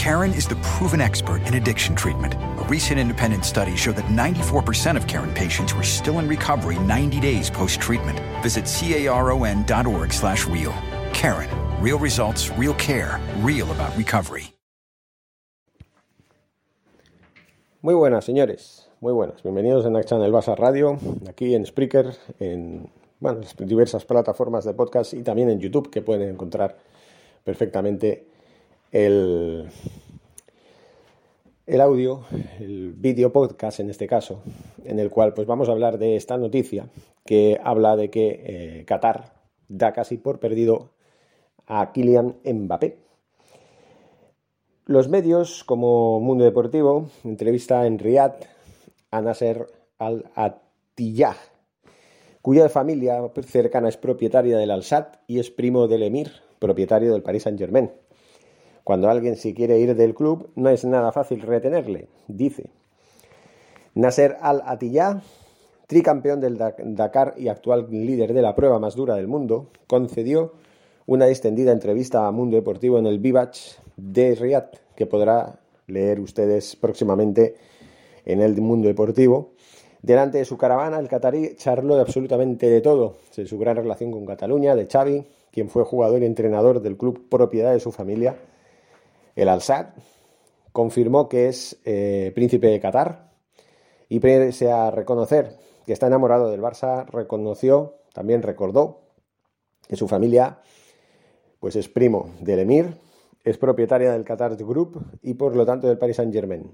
Karen is the proven expert in addiction treatment. A recent independent study showed that 94% of Karen patients were still in recovery 90 days post-treatment. Visit caron.org slash real. Karen. Real results, real care, real about recovery. Muy buenas, señores. Muy buenas. Bienvenidos en Channel Basa Radio, aquí en Spreaker, en bueno, diversas plataformas de podcast y también en YouTube, que pueden encontrar perfectamente el, audio, el vídeo podcast en este caso, en el cual pues vamos a hablar de esta noticia que habla de que eh, Qatar da casi por perdido a Kylian Mbappé. Los medios como Mundo Deportivo entrevista en Riyadh a Nasser al-Attiyah, cuya familia cercana es propietaria del Al-Sad y es primo del Emir, propietario del Paris Saint-Germain. Cuando alguien se quiere ir del club, no es nada fácil retenerle, dice. Nasser al-Attiyah, tricampeón del Dakar y actual líder de la prueba más dura del mundo, concedió una extendida entrevista a Mundo Deportivo en el Vivach de Riyadh, que podrá leer ustedes próximamente en el mundo deportivo. Delante de su caravana, el catarí charló de absolutamente de todo, de su gran relación con Cataluña, de Xavi, quien fue jugador y entrenador del club propiedad de su familia, el Al-Sad, confirmó que es eh, príncipe de Qatar y pese a reconocer que está enamorado del Barça, reconoció, también recordó que su familia pues es primo del Emir, es propietaria del Qatar Group y por lo tanto del Paris Saint-Germain.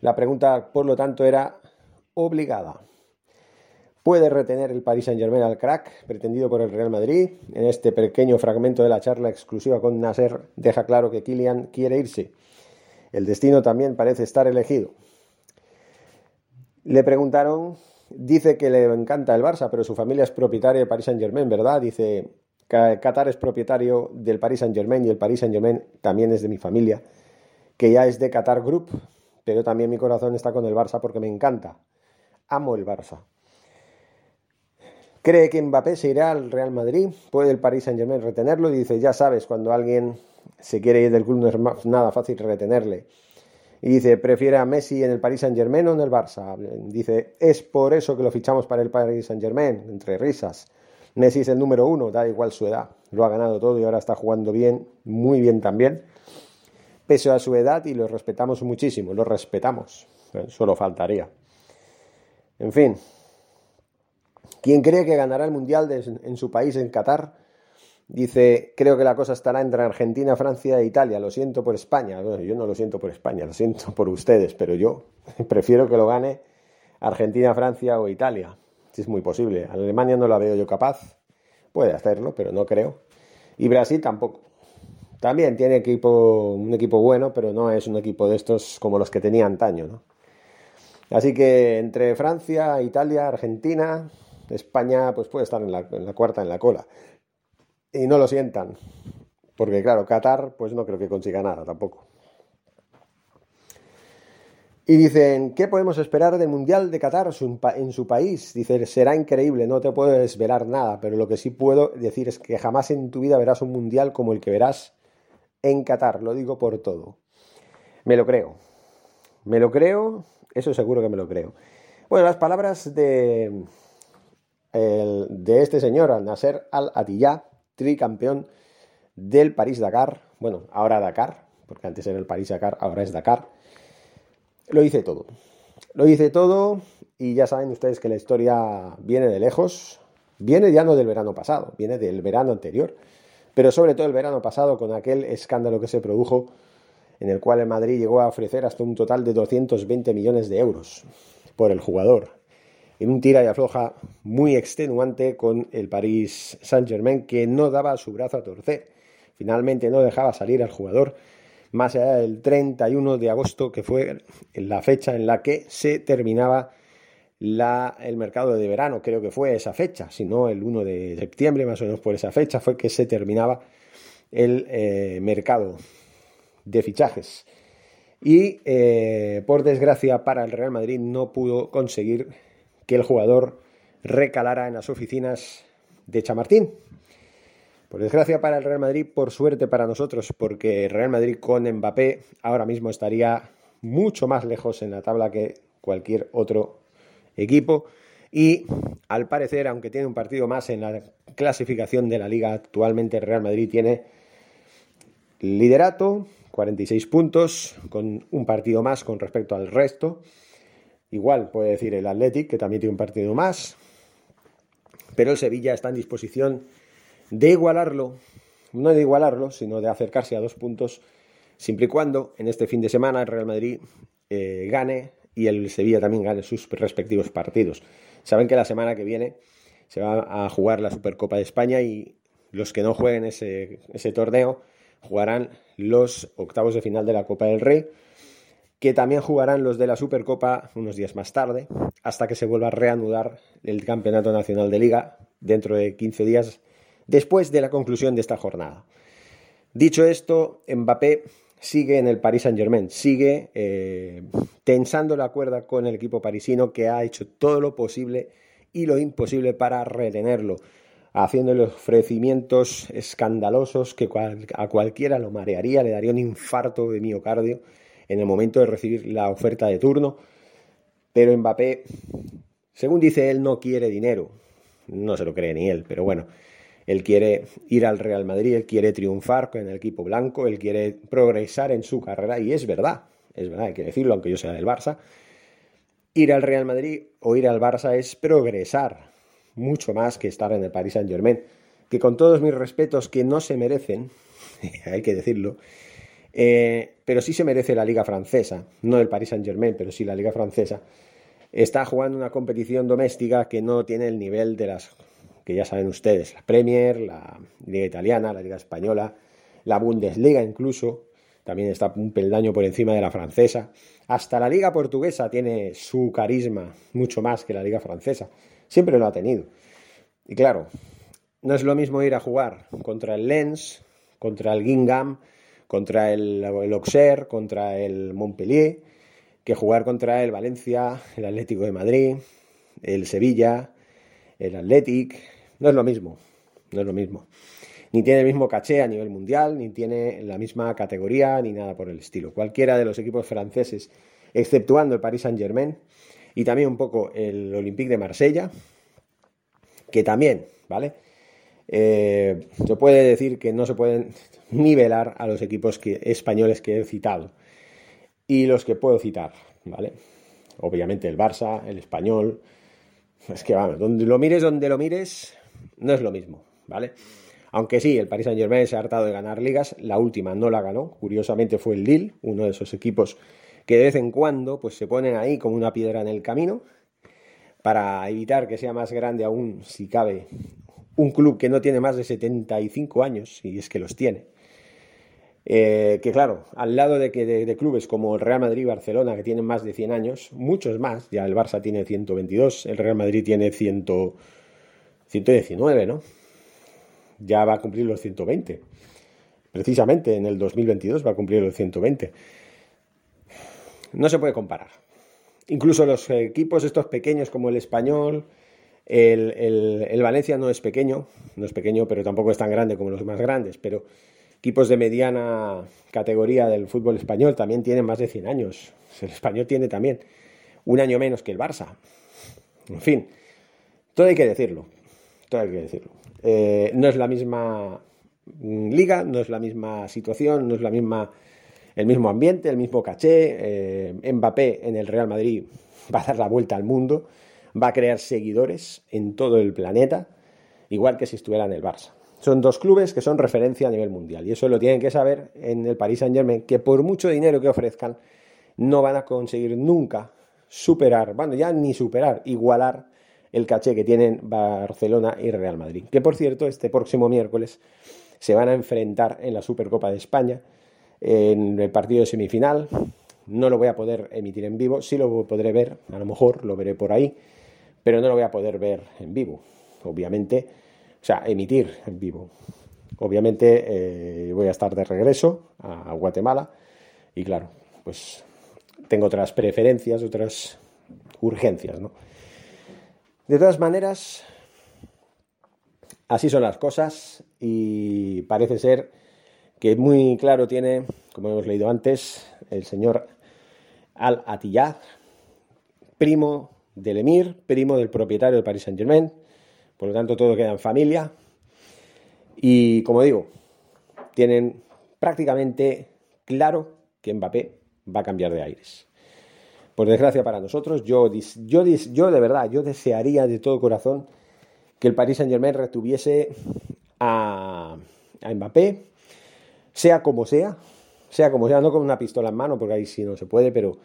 La pregunta, por lo tanto, era obligada. ¿Puede retener el Paris Saint-Germain al crack pretendido por el Real Madrid? En este pequeño fragmento de la charla exclusiva con Nasser deja claro que Kylian quiere irse. El destino también parece estar elegido. Le preguntaron, dice que le encanta el Barça, pero su familia es propietaria de Paris Saint-Germain, ¿verdad? Dice, Qatar es propietario del Paris Saint-Germain y el Paris Saint-Germain también es de mi familia, que ya es de Qatar Group pero también mi corazón está con el Barça porque me encanta. Amo el Barça. Cree que Mbappé se irá al Real Madrid, puede el Paris Saint Germain retenerlo y dice, ya sabes, cuando alguien se quiere ir del club no es nada fácil retenerle. Y dice, prefiere a Messi en el Paris Saint Germain o en el Barça. Dice, es por eso que lo fichamos para el Paris Saint Germain, entre risas. Messi es el número uno, da igual su edad. Lo ha ganado todo y ahora está jugando bien, muy bien también pese a su edad y lo respetamos muchísimo, lo respetamos, ¿eh? solo faltaría. En fin, quien cree que ganará el Mundial en su país, en Qatar, dice, creo que la cosa estará entre Argentina, Francia e Italia, lo siento por España, yo no lo siento por España, lo siento por ustedes, pero yo prefiero que lo gane Argentina, Francia o Italia, si es muy posible. Alemania no la veo yo capaz, puede hacerlo, pero no creo. Y Brasil tampoco. También tiene equipo, un equipo bueno, pero no es un equipo de estos como los que tenía antaño. ¿no? Así que entre Francia, Italia, Argentina, España pues puede estar en la, cuarta, en la cola. Y no lo sientan, porque claro, Qatar pues no creo que consiga nada tampoco. Y dicen, ¿qué podemos esperar del Mundial de Qatar en su país? Dice, será increíble, no te puedo desvelar nada, pero lo que sí puedo decir es que jamás en tu vida verás un Mundial como el que verás en Qatar, lo digo por todo. Me lo creo. Me lo creo, eso seguro que me lo creo. Bueno, las palabras de, de este señor, Nasser Al-Attiyah, tricampeón del París-Dakar, bueno, ahora Dakar, porque antes era el París-Dakar, ahora es Dakar, lo dice todo. Lo dice todo y ya saben ustedes que la historia viene de lejos, viene ya no del verano pasado, viene del verano anterior pero sobre todo el verano pasado con aquel escándalo que se produjo en el cual el Madrid llegó a ofrecer hasta un total de 220 millones de euros por el jugador. En un tira y afloja muy extenuante con el Paris Saint-Germain que no daba su brazo a torcer. Finalmente no dejaba salir al jugador más allá del 31 de agosto, que fue la fecha en la que se terminaba la, el mercado de verano, creo que fue esa fecha, si no el 1 de septiembre, más o menos por esa fecha, fue que se terminaba el eh, mercado de fichajes. Y eh, por desgracia para el Real Madrid no pudo conseguir el jugador recalara en las oficinas de Chamartín. Por desgracia para el Real Madrid, por suerte para nosotros, porque el Real Madrid con Mbappé ahora mismo estaría mucho más lejos en la tabla que cualquier otro equipo. Y al parecer, aunque tiene un partido más en la clasificación de la liga, actualmente el Real Madrid tiene liderato, 46 puntos, con un partido más con respecto al resto. Igual puede decir el Athletic, que también tiene un partido más. Pero el Sevilla está en disposición de igualarlo, no de igualarlo, sino de acercarse a dos puntos, siempre y cuando en este fin de semana el Real Madrid eh, gane y el Sevilla también gane sus respectivos partidos. Saben que la semana que viene se va a jugar la Supercopa de España y los que no jueguen ese, ese torneo jugarán los octavos de final de la Copa del Rey, que también jugarán los de la Supercopa unos días más tarde, hasta que se vuelva a reanudar el Campeonato Nacional de Liga dentro de 15 días después de la conclusión de esta jornada. Dicho esto, Mbappé sigue en el Paris Saint-Germain, sigue eh, tensando la cuerda con el equipo parisino que ha hecho todo lo posible y lo imposible para retenerlo, haciéndole ofrecimientos escandalosos que a cualquiera lo marearía, le daría un infarto de miocardio en el momento de recibir la oferta de turno. Pero Mbappé, según dice él, no quiere dinero. No se lo cree ni él, pero bueno, él quiere ir al Real Madrid, él quiere triunfar con el equipo blanco, él quiere progresar en su carrera y es verdad, es verdad, hay que decirlo, aunque yo sea del Barça. Ir al Real Madrid o ir al Barça es progresar mucho más que estar en el Paris Saint Germain, que con todos mis respetos que no se merecen, hay que decirlo, eh, pero sí se merece la liga francesa, no el Paris Saint Germain, pero sí la liga francesa, está jugando una competición doméstica que no tiene el nivel de las que ya saben ustedes, la Premier, la Liga Italiana, la Liga Española, la Bundesliga incluso, también está un peldaño por encima de la francesa. Hasta la Liga Portuguesa tiene su carisma mucho más que la Liga Francesa. Siempre lo ha tenido. Y claro, no es lo mismo ir a jugar contra el Lens, contra el Gingham, contra el, Auxerre, contra el Montpellier, que jugar contra el Valencia, el Atlético de Madrid, el Sevilla, el Athletic, no es lo mismo, no es lo mismo. Ni tiene el mismo caché a nivel mundial, ni tiene la misma categoría, ni nada por el estilo. Cualquiera de los equipos franceses, exceptuando el Paris Saint-Germain y también un poco el Olympique de Marsella, que también, ¿vale? Eh, se puede decir que no se pueden nivelar a los equipos españoles que he citado y los que puedo citar, ¿vale? Obviamente el Barça, el Español, es que vamos, donde lo mires, donde lo mires, no es lo mismo, ¿vale? Aunque sí, el Paris Saint Germain se ha hartado de ganar ligas, la última no la ganó, curiosamente fue el Lille, uno de esos equipos que de vez en cuando pues se ponen ahí como una piedra en el camino para evitar que sea más grande aún, si cabe, un club que no tiene más de 75 años, y es que los tiene. Eh, que claro, al lado de, que de, clubes como el Real Madrid y Barcelona, que tienen más de 100 años, muchos más, ya el Barça tiene 122, el Real Madrid tiene 100, 119, ¿no? Ya va a cumplir los 120. Precisamente en el 2022 va a cumplir los 120. No se puede comparar. Incluso los equipos estos pequeños como el español, el, Valencia no es pequeño, no es pequeño, pero tampoco es tan grande como los más grandes, pero equipos de mediana categoría del fútbol español también tienen más de 100 años. El español tiene también un año menos que el Barça. En fin, todo hay que decirlo. Todo hay que decirlo. Eh, no es la misma liga, no es la misma situación, no es la misma, el mismo ambiente, el mismo caché. Eh, Mbappé en el Real Madrid va a dar la vuelta al mundo, va a crear seguidores en todo el planeta, igual que si estuviera en el Barça. Son dos clubes que son referencia a nivel mundial y eso lo tienen que saber en el Paris Saint Germain, que por mucho dinero que ofrezcan no van a conseguir nunca superar, bueno, ya ni superar, igualar el caché que tienen Barcelona y Real Madrid. Que por cierto, este próximo miércoles se van a enfrentar en la Supercopa de España en el partido de semifinal. No lo voy a poder emitir en vivo, sí lo podré ver, a lo mejor lo veré por ahí, pero no lo voy a poder ver en vivo, obviamente, o sea, emitir en vivo. Obviamente eh, voy a estar de regreso a Guatemala y claro, pues tengo otras preferencias, otras urgencias, ¿no? De todas maneras, así son las cosas y parece ser que muy claro tiene, como hemos leído antes, el señor Al-Attiyah, primo del emir, primo del propietario del Paris Saint-Germain, por lo tanto todo queda en familia y como digo, tienen prácticamente claro que Mbappé va a cambiar de aires. Por desgracia para nosotros, yo, yo, yo de verdad, yo desearía de todo corazón que el Paris Saint Germain retuviese a, a Mbappé, sea como sea, sea como sea, no con una pistola en mano, porque ahí sí no se puede, pero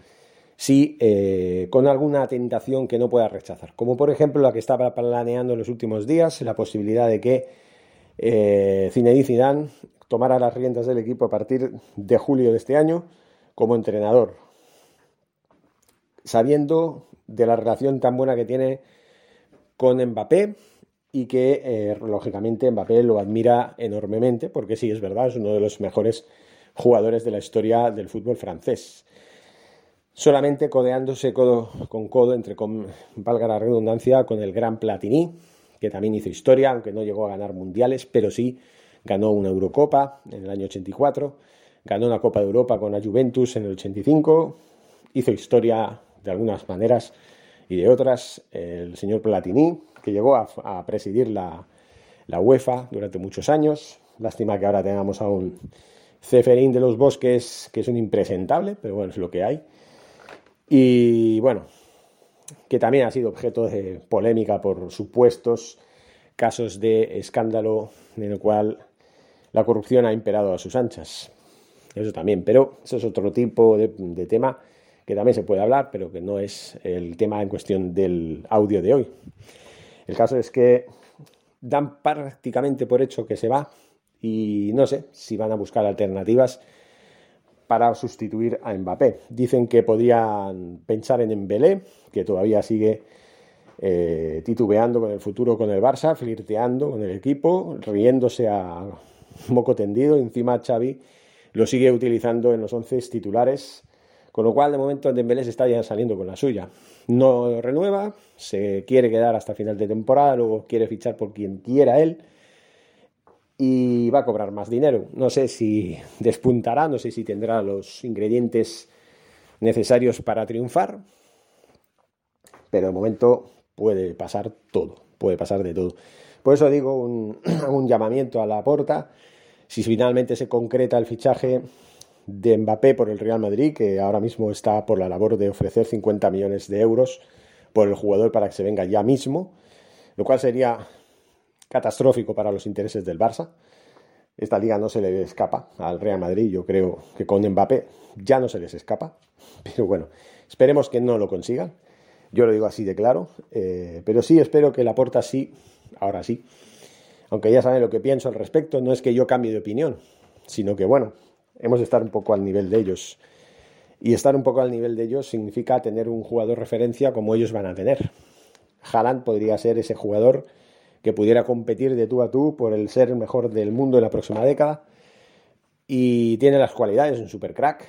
sí eh, con alguna tentación que no pueda rechazar. Como por ejemplo la que estaba planeando en los últimos días, la posibilidad de que eh, Zinedine Zidane tomara las riendas del equipo a partir de julio de este año como entrenador sabiendo de la relación tan buena que tiene con Mbappé y que eh, lógicamente Mbappé lo admira enormemente porque sí, es verdad, es uno de los mejores jugadores de la historia del fútbol francés. Solamente codeándose codo con codo, entre con, valga la redundancia, con el gran Platini, que también hizo historia, aunque no llegó a ganar mundiales, pero sí ganó una Eurocopa en el año 84, ganó una Copa de Europa con la Juventus en el 85, hizo historia de algunas maneras y de otras, el señor Platini, que llegó a, presidir la, UEFA durante muchos años. Lástima que ahora tengamos a un Ceferín de los Bosques, que es un impresentable, pero bueno, es lo que hay. Y bueno, que también ha sido objeto de polémica por supuestos casos de escándalo en el cual la corrupción ha imperado a sus anchas. Eso también, pero eso es otro tipo de tema que también se puede hablar, pero que no es el tema en cuestión del audio de hoy. El caso es que dan prácticamente por hecho que se va y no sé si van a buscar alternativas para sustituir a Mbappé. Dicen que podían pensar en Embelé, que todavía sigue eh, titubeando con el futuro con el Barça, flirteando con el equipo, riéndose a moco tendido. Encima Xavi lo sigue utilizando en los once titulares con lo cual, de momento, Dembélé se está ya saliendo con la suya. No renueva, se quiere quedar hasta final de temporada, luego quiere fichar por quien quiera él y va a cobrar más dinero. No sé si despuntará, no sé si tendrá los ingredientes necesarios para triunfar, pero de momento puede pasar todo, puede pasar de todo. Por eso digo un, llamamiento a la porta. Si finalmente se concreta el fichaje de Mbappé por el Real Madrid, que ahora mismo está por la labor de ofrecer 50 millones de euros por el jugador para que se venga ya mismo, lo cual sería catastrófico para los intereses del Barça. Esta liga no se le escapa al Real Madrid, yo creo que con Mbappé ya no se les escapa, pero bueno, esperemos que no lo consigan. Yo lo digo así de claro, eh, pero sí espero que la porta sí, ahora sí, aunque ya saben lo que pienso al respecto, no es que yo cambie de opinión, sino que bueno, hemos de estar un poco al nivel de ellos. Y estar un poco al nivel de ellos significa tener un jugador referencia como ellos van a tener. Haaland podría ser ese jugador que pudiera competir de tú a tú por el ser mejor del mundo en la próxima década. Y tiene las cualidades, un super crack,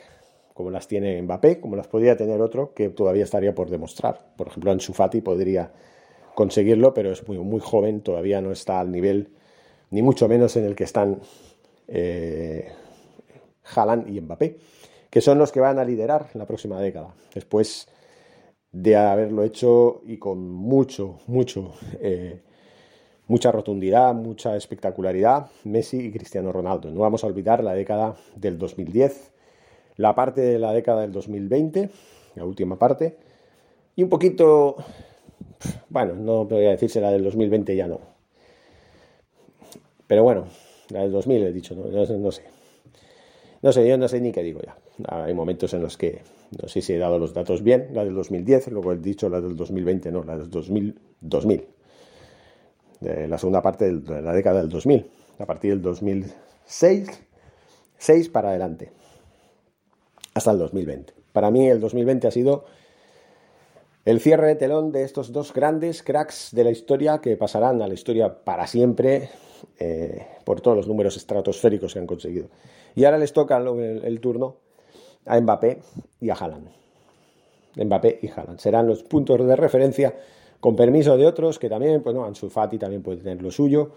como las tiene Mbappé, como las podría tener otro que todavía estaría por demostrar. Por ejemplo, Ansu podría conseguirlo, pero es muy, muy joven, todavía no está al nivel, ni mucho menos en el que están eh, y Mbappé, que son los que van a liderar la próxima década. Después de haberlo hecho y con mucho, mucho, eh, mucha rotundidad, mucha espectacularidad, Messi y Cristiano Ronaldo. No vamos a olvidar la década del 2010, la parte de la década del 2020, la última parte, y un poquito, bueno, no voy a decirse la del 2020 ya no. Pero bueno, la del 2000 he dicho, no sé. No sé, yo no sé ni qué digo ya. Hay momentos en los que no sé si he dado los datos bien, la del 2010, luego he dicho la del 2020, no, la del 2000, 2000. De la segunda parte de la década del 2000, a partir del 2006, 6 para adelante. hasta el 2020. Para mí el 2020 ha sido el cierre de telón de estos dos grandes cracks de la historia que pasarán a la historia para siempre eh, por todos los números estratosféricos que han conseguido. Y ahora les toca el, turno a Mbappé y a Haaland. Mbappé y Haaland serán los puntos de referencia con permiso de otros que también, pues no, Ansu Fati también puede tener lo suyo.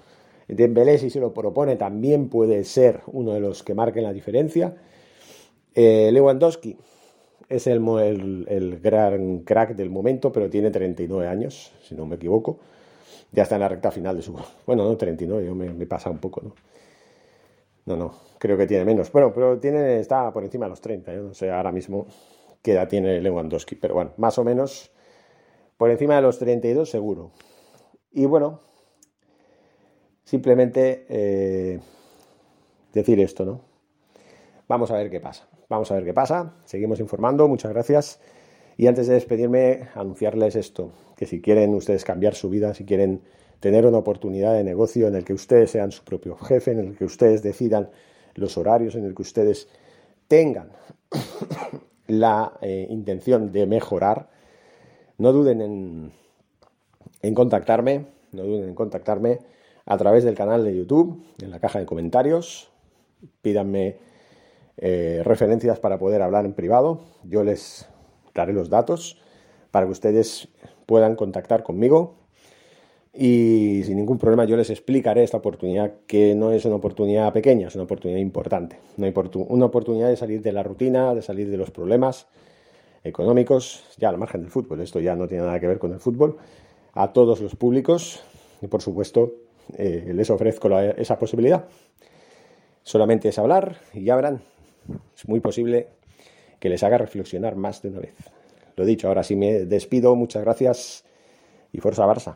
Dembélé si se lo propone también puede ser uno de los que marquen la diferencia. Eh, Lewandowski es el, gran crack del momento, pero tiene 39 años, si no me equivoco. Ya está en la recta final de su... Bueno, no 39, yo me, me pasa un poco, ¿no? No, no, creo que tiene menos. Bueno, pero tiene, está por encima de los 30, yo no sé ahora mismo qué edad tiene Lewandowski, pero bueno, más o menos por encima de los 32 seguro. Y bueno, simplemente eh, decir esto, ¿no? Vamos a ver qué pasa. Vamos a ver qué pasa. Seguimos informando. Muchas gracias. Y antes de despedirme, anunciarles esto, que si quieren ustedes cambiar su vida, si quieren tener una oportunidad de negocio en el que ustedes sean su propio jefe, en el que ustedes decidan los horarios, en el que ustedes tengan la eh, intención de mejorar, no duden en, contactarme, no duden en contactarme a través del canal de YouTube, en la caja de comentarios. Pídanme eh, referencias para poder hablar en privado. Yo les daré los datos para que ustedes puedan contactar conmigo y sin ningún problema yo les explicaré esta oportunidad que no es una oportunidad pequeña, es una oportunidad importante, una oportunidad de salir de la rutina, de salir de los problemas económicos, ya al margen del fútbol, esto ya no tiene nada que ver con el fútbol, a todos los públicos y por supuesto eh, les ofrezco esa posibilidad. Solamente es hablar y ya verán, es muy posible que les haga reflexionar más de una vez. Lo dicho, ahora sí me despido, muchas gracias y fuerza Barça.